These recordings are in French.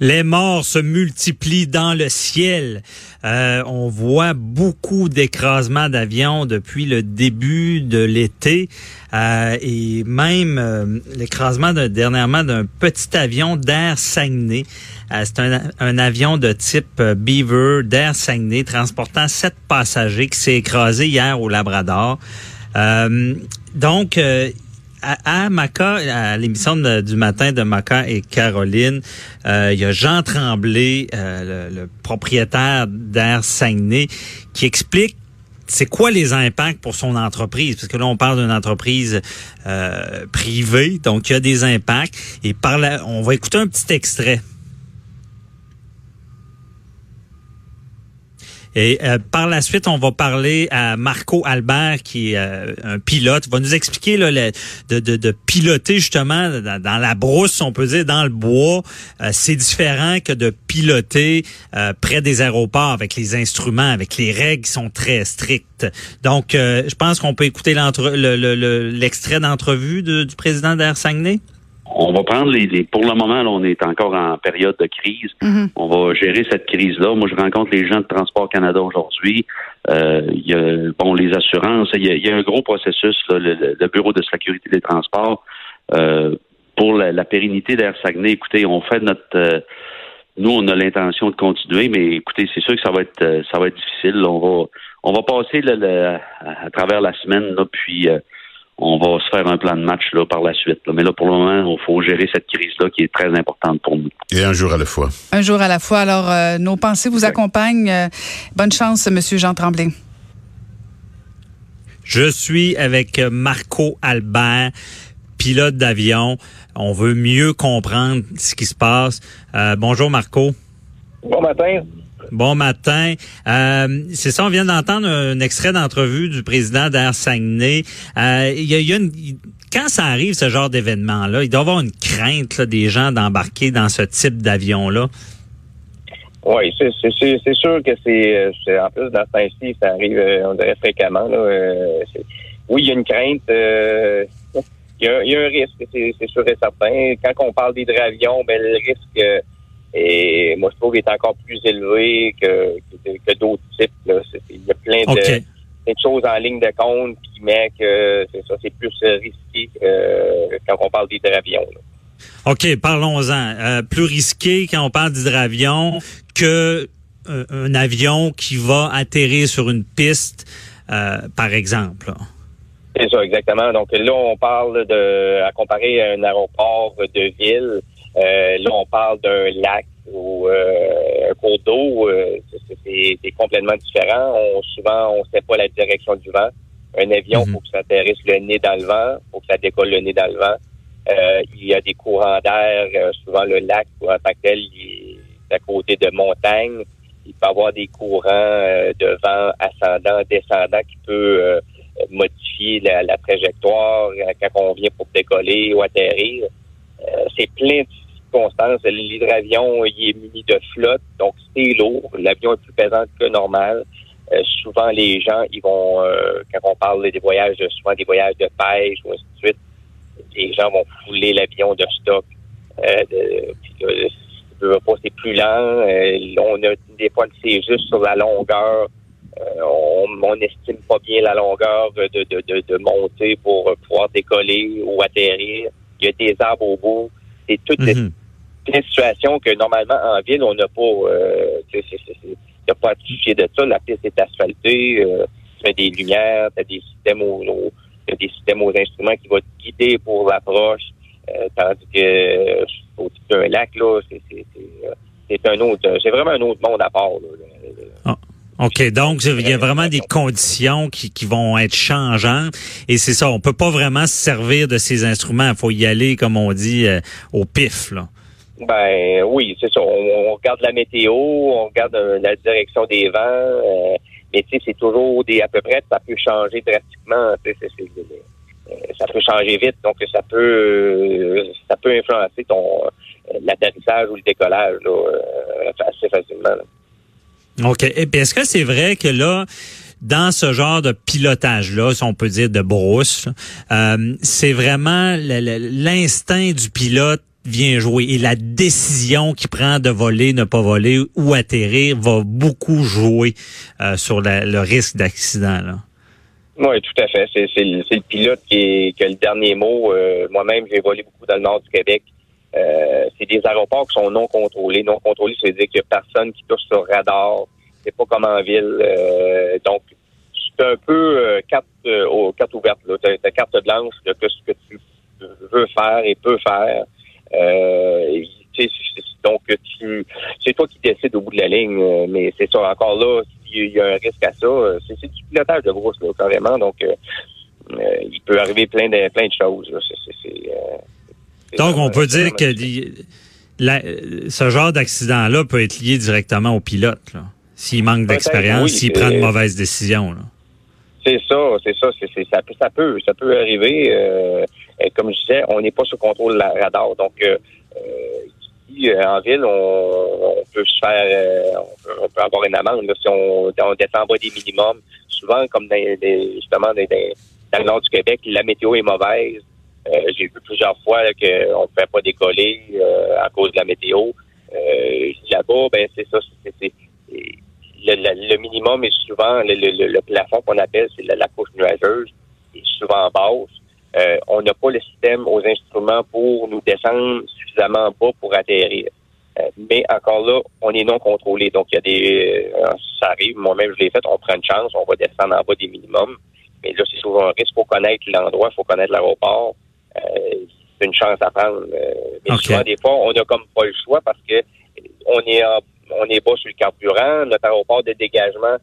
Les morts se multiplient dans le ciel. Euh, on voit beaucoup d'écrasements d'avions depuis le début de l'été euh, et même euh, l'écrasement de, dernièrement d'un petit avion d'Air Saguenay. C'est un, un, avion de type Beaver d'Air Saguenay transportant sept passagers qui s'est écrasé hier au Labrador. donc, à, Maca, à l'émission du matin de Maca et Caroline, euh, il y a Jean Tremblay, euh, le, propriétaire d'Air Saguenay, qui explique c'est quoi les impacts pour son entreprise? Parce que là, on parle d'une entreprise euh, privée, donc il y a des impacts. Et par on va écouter un petit extrait. Et euh, par la suite, on va parler à Marco Albert, qui est euh, un pilote, il va nous expliquer là, de, de, de, piloter justement dans, la brousse, on peut dire, dans le bois. Euh, c'est différent que de piloter près des aéroports avec les instruments, avec les règles qui sont très strictes. Donc, je pense qu'on peut écouter l'extrait d'entrevue du président d'Air Saguenay on va prendre les, pour le moment, là, on est encore en période de crise. Mm-hmm. On va gérer cette crise-là. Moi, je rencontre les gens de Transport Canada aujourd'hui. Euh, il y a bon les assurances. Il y a, un gros processus, le, bureau de sécurité des transports euh, pour la, pérennité d'Air Saguenay. Écoutez, on fait notre euh, nous, on a l'intention de continuer, mais écoutez, c'est sûr que ça va être ça va être difficile. On va on va passer à, travers la semaine, là, puis on va se faire un plan de match là, par la suite. Mais là, pour le moment, il faut gérer cette crise-là qui est très importante pour nous. Et un jour à la fois. Un jour à la fois. Alors, euh, nos pensées vous accompagnent. Euh, bonne chance, Monsieur Jean Tremblay. Je suis avec Marco Albert, pilote d'avion. On veut mieux comprendre ce qui se passe. Euh, bonjour, Marco. Bon matin. Bon matin. Euh, c'est ça, on vient d'entendre un extrait d'entrevue du président d'Air Saguenay. Euh, il y a, une, quand ça arrive, ce genre d'événement-là, il doit y avoir une crainte des gens d'embarquer dans ce type d'avion-là. Oui, c'est sûr que c'est en plus dans ce temps-ci, ça arrive, euh, on dirait fréquemment. oui, il y a une crainte. il, y a, un risque, c'est sûr et certain. Quand on parle d'hydravion, ben le risque et moi, je trouve qu'il est encore plus élevé que, que, d'autres types. Là. Il y a plein de, choses en ligne de compte qui met que c'est ça, c'est plus risqué euh, quand on parle d'hydravion. OK, parlons-en. Euh, plus risqué quand on parle d'hydravion que euh, un avion qui va atterrir sur une piste, par exemple. C'est ça, exactement. Donc là, on parle de à comparer à un aéroport de ville. Euh, là, on parle d'un lac ou euh, un cours d'eau. Euh, c'est complètement différent. On, souvent, on ne sait pas la direction du vent. Un avion, il mhm. faut que ça atterrisse le nez dans le vent, faut que ça décolle le nez dans le vent. il y a des courants d'air. souvent, le lac, en tant que tel, il est à côté de montagnes. Il peut y avoir des courants de vent ascendant, descendant qui peut modifier la, la, trajectoire quand on vient pour décoller ou atterrir. c'est plein de L'hydravion, il est muni de flotte, donc c'est lourd. L'avion est plus pesant que normal. Euh, souvent, les gens, ils vont, euh, quand on parle des voyages, souvent des voyages de pêche ou ainsi de suite, les gens vont fouler l'avion de stock. Euh, c'est plus lent. on a des fois c'est juste sur la longueur. on n'estime pas bien la longueur de, de, de, pour pouvoir décoller ou atterrir. Il y a des arbres au bout. C'est toutes mm une situation que normalement en ville, on n'a pas. Euh, il n'y a pas à toucher de ça. La piste est asphaltée, euh, tu mets des lumières, tu as des systèmes aux, des systèmes aux instruments qui vont te guider pour l'approche. Euh, tandis que euh, au type d'un lac, là, c'est un autre. C'est vraiment un autre monde à part. Ah, OK, donc il y a vraiment des conditions qui, qui vont être changeantes et c'est ça, on peut pas vraiment se servir de ces instruments, il faut y aller comme on dit au pif là. Ben oui, c'est ça. On, regarde la météo, on regarde euh, la direction des vents, euh, mais tu sais, c'est toujours des à peu près, ça peut changer drastiquement. Euh, ça peut changer vite, donc ça peut ça peut influencer ton l'atterrissage ou le décollage assez facilement. OK. Et est-ce que c'est vrai que là, dans ce genre de pilotage-là, si on peut dire de brousse, c'est vraiment l'instinct du pilote vient jouer. Et la décision qu'il prend de voler, ne pas voler ou atterrir va beaucoup jouer euh, sur le risque d'accident. Là. Oui, tout à fait. C'est, le, pilote qui, a le dernier mot. Euh, moi-même, j'ai volé beaucoup dans le nord du Québec. Euh, c'est des aéroports qui sont non contrôlés. Non contrôlés, ça veut dire qu'il n'y a personne qui touche sur radar. C'est pas comme en ville. donc, c'est un peu carte, aux, carte ouverte. Tu as, carte blanche de ce que tu veux faire et peux faire. Euh, donc, tu, c'est toi qui décides au bout de la ligne, euh, mais c'est ça, encore là, s'il y a un risque à ça, euh, c'est, du pilotage de brousse, là, carrément. Donc, il peut arriver plein de, plein de choses. donc, on peut dire que ce genre d'accident-là peut être lié directement au pilote, s'il manque d'expérience, s'il prend de mauvaises décisions. C'est ça, c'est ça, c'est, ça peut, ça peut arriver comme je disais, on n'est pas sous contrôle radar. Donc, euh, euh, ici, euh, en ville, on, peut se faire, on peut, avoir une amende si on, descend en bas des minimums. Souvent, comme dans, justement dans, le nord du Québec, la météo est mauvaise. J'ai vu plusieurs fois qu'on ne peut pas décoller à cause de la météo. Là-bas, ben c'est ça, c'est le, minimum est souvent le, plafond qu'on appelle, c'est la, la couche nuageuse, est souvent basse. Euh, on n'a pas le système aux instruments pour nous descendre suffisamment bas pour atterrir. Euh, mais encore là, on est non contrôlé. Donc, il y a des. Euh, ça arrive, moi-même, je l'ai fait, on prend une chance, on va descendre en bas des minimums. Mais là, c'est souvent un risque. Il faut connaître l'endroit, il faut connaître l'aéroport. c'est une chance à prendre. mais souvent, des fois, on n'a comme pas le choix parce que on est on est bas sur le carburant, notre aéroport de dégagement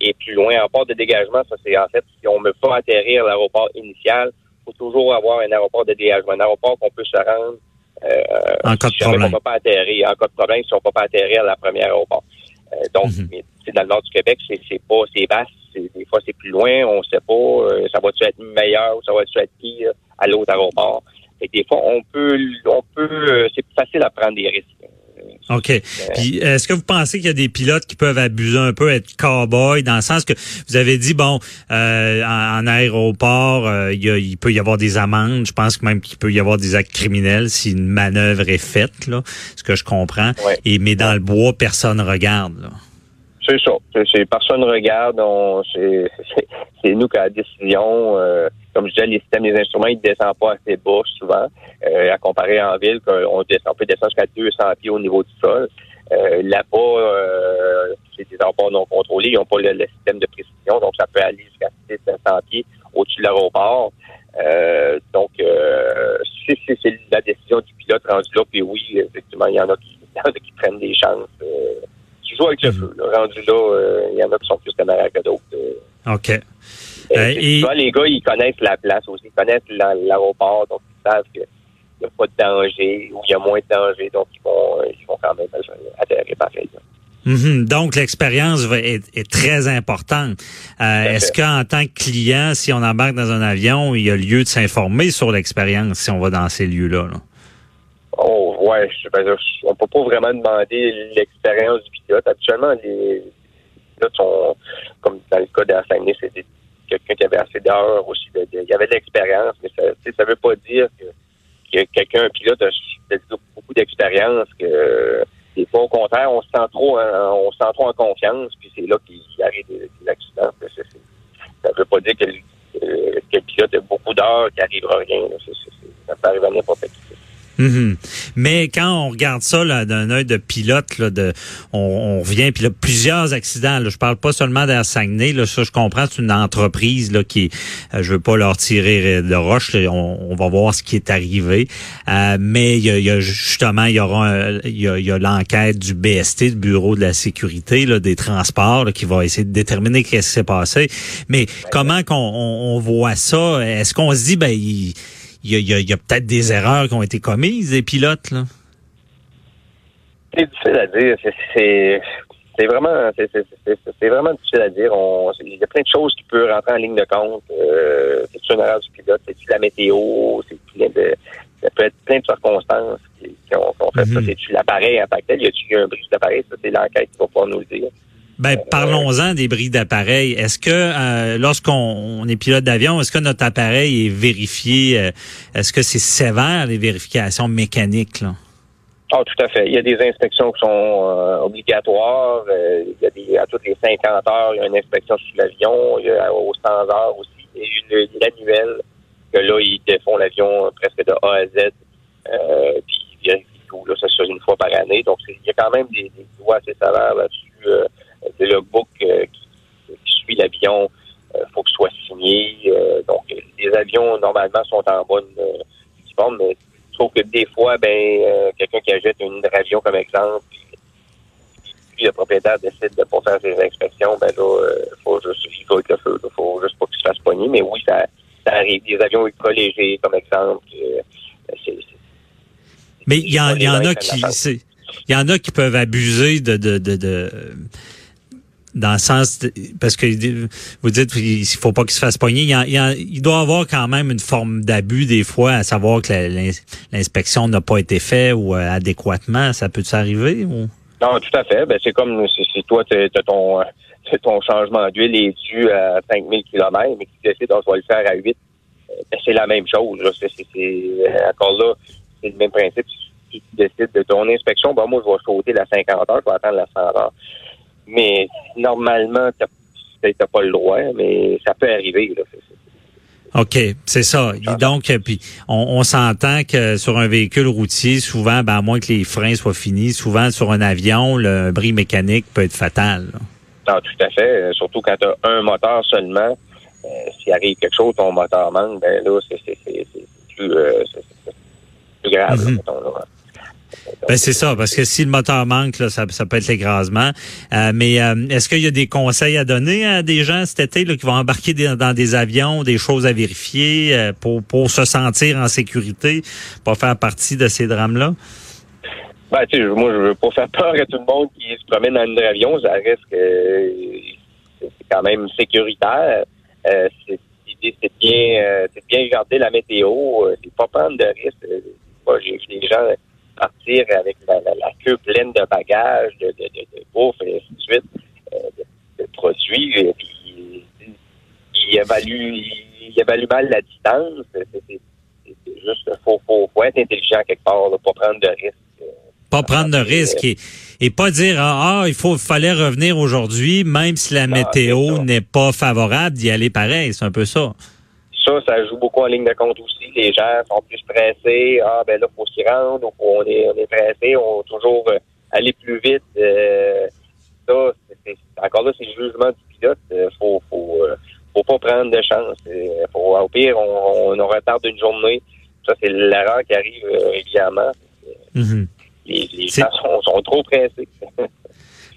est plus loin. En port de dégagement, ça c'est en fait si on ne veut pas atterrir l'aéroport initial, faut toujours avoir un aéroport de dégagement, un aéroport qu'on peut se rendre euh, en cas de problème. On va pas atterrir, en cas de problème, si on ne peut pas atterrir à la première aéroport. Euh, donc, mm dans le nord du Québec, c'est, pas, c'est vaste, des fois c'est plus loin, on sait pas, euh, ça va-tu être meilleur ou ça va-tu être pire à l'autre aéroport. Et des fois, on peut, on peut, euh, c'est plus facile à prendre des risques. OK. Puis est-ce que vous pensez qu'il y a des pilotes qui peuvent abuser un peu, être cow-boy, dans le sens que vous avez dit, bon, euh, en, aéroport, euh, il, peut y avoir des amendes. Je pense que même qu'il peut y avoir des actes criminels si une manœuvre est faite, là, ce que je comprends. Et mais dans le bois, personne regarde. Là. C'est ça. C'est, personne regarde. c'est, nous qui avons la décision. Euh, comme je disais, les systèmes des instruments, ils ne descendent pas assez bas souvent. Euh, à comparer en ville, on, descend, on peut descendre jusqu'à 200 pieds au niveau du sol. Euh, là-bas, euh, c'est des aéroports non contrôlés. Ils n'ont pas le, système de précision, donc ça peut aller jusqu'à 600 pieds au-dessus de l'aéroport. donc, c'est, la décision du pilote rendu là. Puis oui, effectivement, il y en a qui, qui prennent des chances. Tu joues avec le mhm. feu. Rendu là, il y en a qui sont plus camarades que d'autres. OK. Euh, et, les gars, ils connaissent la place aussi, ils connaissent l'aéroport, donc ils savent qu'il n'y a pas de danger ou il y a moins de danger, donc ils vont, euh, ils vont quand même atterrir pareil. Mm Donc, l'expérience est, est, très importante. Euh, Est-ce qu'en tant que client, si on embarque dans un avion, il y a lieu de s'informer sur l'expérience si on va dans ces lieux-là? Là? Oh, ouais. Je, ben, on peut pas vraiment demander l'expérience du pilote. Actuellement, les pilotes sont, comme dans le cas de c'est des quelqu'un qui avait assez d'heures aussi. il y avait de l'expérience, mais ça ne veut pas dire que, quelqu'un, un pilote, a beaucoup d'expérience, que des fois, au contraire, on se sent trop, on se sent trop en confiance, puis c'est là qu'il arrive des, accidents. Ça ne veut pas dire que, le pilote a beaucoup d'heures, qu'il n'arrivera rien. ça peut arriver à n'importe qui. Mhm. Mais quand on regarde ça d'un œil de pilote, là, de, on, on revient, puis là, plusieurs accidents. Là, je parle pas seulement d'Air Saguenay. Là, ça, je comprends, c'est une entreprise là, qui, euh, je veux pas leur tirer de roche. on, va voir ce qui est arrivé. Euh, mais il y a, justement, il y aura, il y a, l'enquête du BST, du Bureau de la sécurité là, des transports, qui va essayer de déterminer ce qui s'est passé. Mais comment qu'on on, voit ça? Est-ce qu'on se dit, ben il il y a, peut-être des erreurs qui ont été commises, des pilotes, là? C'est difficile à dire. C'est vraiment, c'est vraiment difficile à dire. il y a plein de choses qui peuvent rentrer en ligne de compte. Euh, c'est une erreur du pilote, c'est la météo, c'est plein de, ça peut être plein de circonstances qui, ont, fait ça. Mm-hmm. C'est-tu l'appareil en tant que tel? Y a-tu un bris d'appareil? Ça, c'est l'enquête qui va pouvoir nous le dire. Ben, parlons-en des bris d'appareil. Est-ce que euh, lorsqu'on est pilote d'avion, est-ce que notre appareil est vérifié? Euh, est-ce que c'est sévère, les vérifications mécaniques? Là? Ah, tout à fait. Il y a des inspections qui sont euh, obligatoires. il y a des, à toutes les 50 heures, il y a une inspection sur l'avion. Il y a au standard aussi. Il y a une, annuelle que là, ils défont l'avion presque de A à Z. puis ils vérifient tout. Là, ça fait une fois par année. Donc, il y a quand même des, des lois assez sévères là-dessus le book euh, qui, suit l'avion. Il euh, faut que ce soit signé. Euh, donc, les avions, normalement, sont en bonne forme, mais je trouve que des fois, ben, quelqu'un qui achète une avion comme exemple, puis le propriétaire décide de pas faire ses inspections, ben là, il faut juste vivre avec le feu. Il faut juste pas qu'il se fasse pogner. Mais oui, ça, arrive. Des avions ultra légers, comme exemple. mais il y, en, a qui, il y en a qui peuvent abuser de, de, de dans le sens parce que vous dites il faut pas qu'il se fasse pogner. Il, doit y avoir quand même une forme d'abus des fois, à savoir que l'inspection n'a pas été faite ou euh, adéquatement. Ça peut arriver ou? Non, tout à fait. Ben, c'est comme si toi, tu ton, ton changement d'huile est dû à 5000 km, mais que tu décides, on va le faire à 8. Euh, ben, c'est la même chose. Euh, encore là, c'est le même principe. Si tu décides de ton inspection, ben, moi, je vais sauter la 50 heures, je vais attendre la 100 heures. Mais normalement, tu n'as pas le droit, mais ça peut arriver. Là. OK, c'est ça. donc, puis on, s'entend que sur un véhicule routier, souvent, ben, à moins que les freins soient finis, souvent sur un avion, le bris mécanique peut être fatal. Non, tout à fait. Surtout quand tu as un moteur seulement. Euh, S'il arrive quelque chose, ton moteur manque, ben là, c'est plus, euh, plus, grave. Mm ben c'est ça, parce que si le moteur manque, là, ça, peut être l'écrasement. Euh, mais euh, est-ce qu'il y a des conseils à donner à des gens cet été là, qui vont embarquer dans des avions, des choses à vérifier euh, pour, pour se sentir en sécurité, pour faire partie de ces drames-là? Ben, tu sais, moi, je veux pas faire peur à tout le monde qui se promène dans un avion. Ça reste que c'est quand même sécuritaire. L'idée, c'est bien, c'est bien regarder la météo. C'est pas prendre de risques. J'ai des gens partir avec la, queue pleine de bagages, de, de, de, bouffe et ainsi de suite, euh, de, produits. Et puis, il évalue, il évalue mal la distance. C'est juste, faut, faut, faut être intelligent quelque part, là, pas prendre de risques. Euh, pas prendre de risques et, et pas dire ah, ah il faut fallait revenir aujourd'hui même si la météo n'est pas favorable d'y aller pareil c'est un peu ça ça, ça joue beaucoup en ligne de compte aussi. Les gens sont plus pressés. Ah, ben là, faut s'y rendre. on est, on est pressé. On va toujours euh, aller plus vite. Euh, ça, c'est, encore là, c'est le jugement du pilote. Euh, faut, faut, faut pas prendre de chance. Faut, au pire, on, on retarde une journée. Ça, c'est l'erreur qui arrive régulièrement. Mm-hmm. Les, gens sont, sont trop pressés.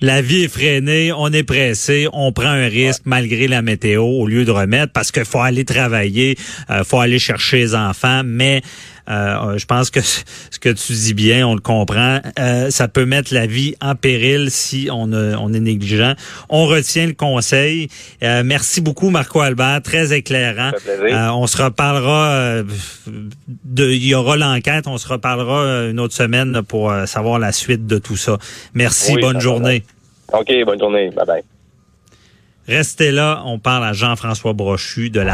La vie est freinée, on est pressé, on prend un risque malgré la météo au lieu de remettre parce qu'il faut aller travailler, euh, faut aller chercher les enfants, mais je pense que ce que tu dis bien, on le comprend. Euh, ça peut mettre la vie en péril si on, on est négligent. On retient le conseil. Euh, merci beaucoup, Marco Albert, très éclairant. on se reparlera. de, il y aura l'enquête. On se reparlera une autre semaine pour savoir la suite de tout ça. Merci. bonne journée. OK, bonne journée. Bye bye. Restez là. On parle à Jean-François Brochu de la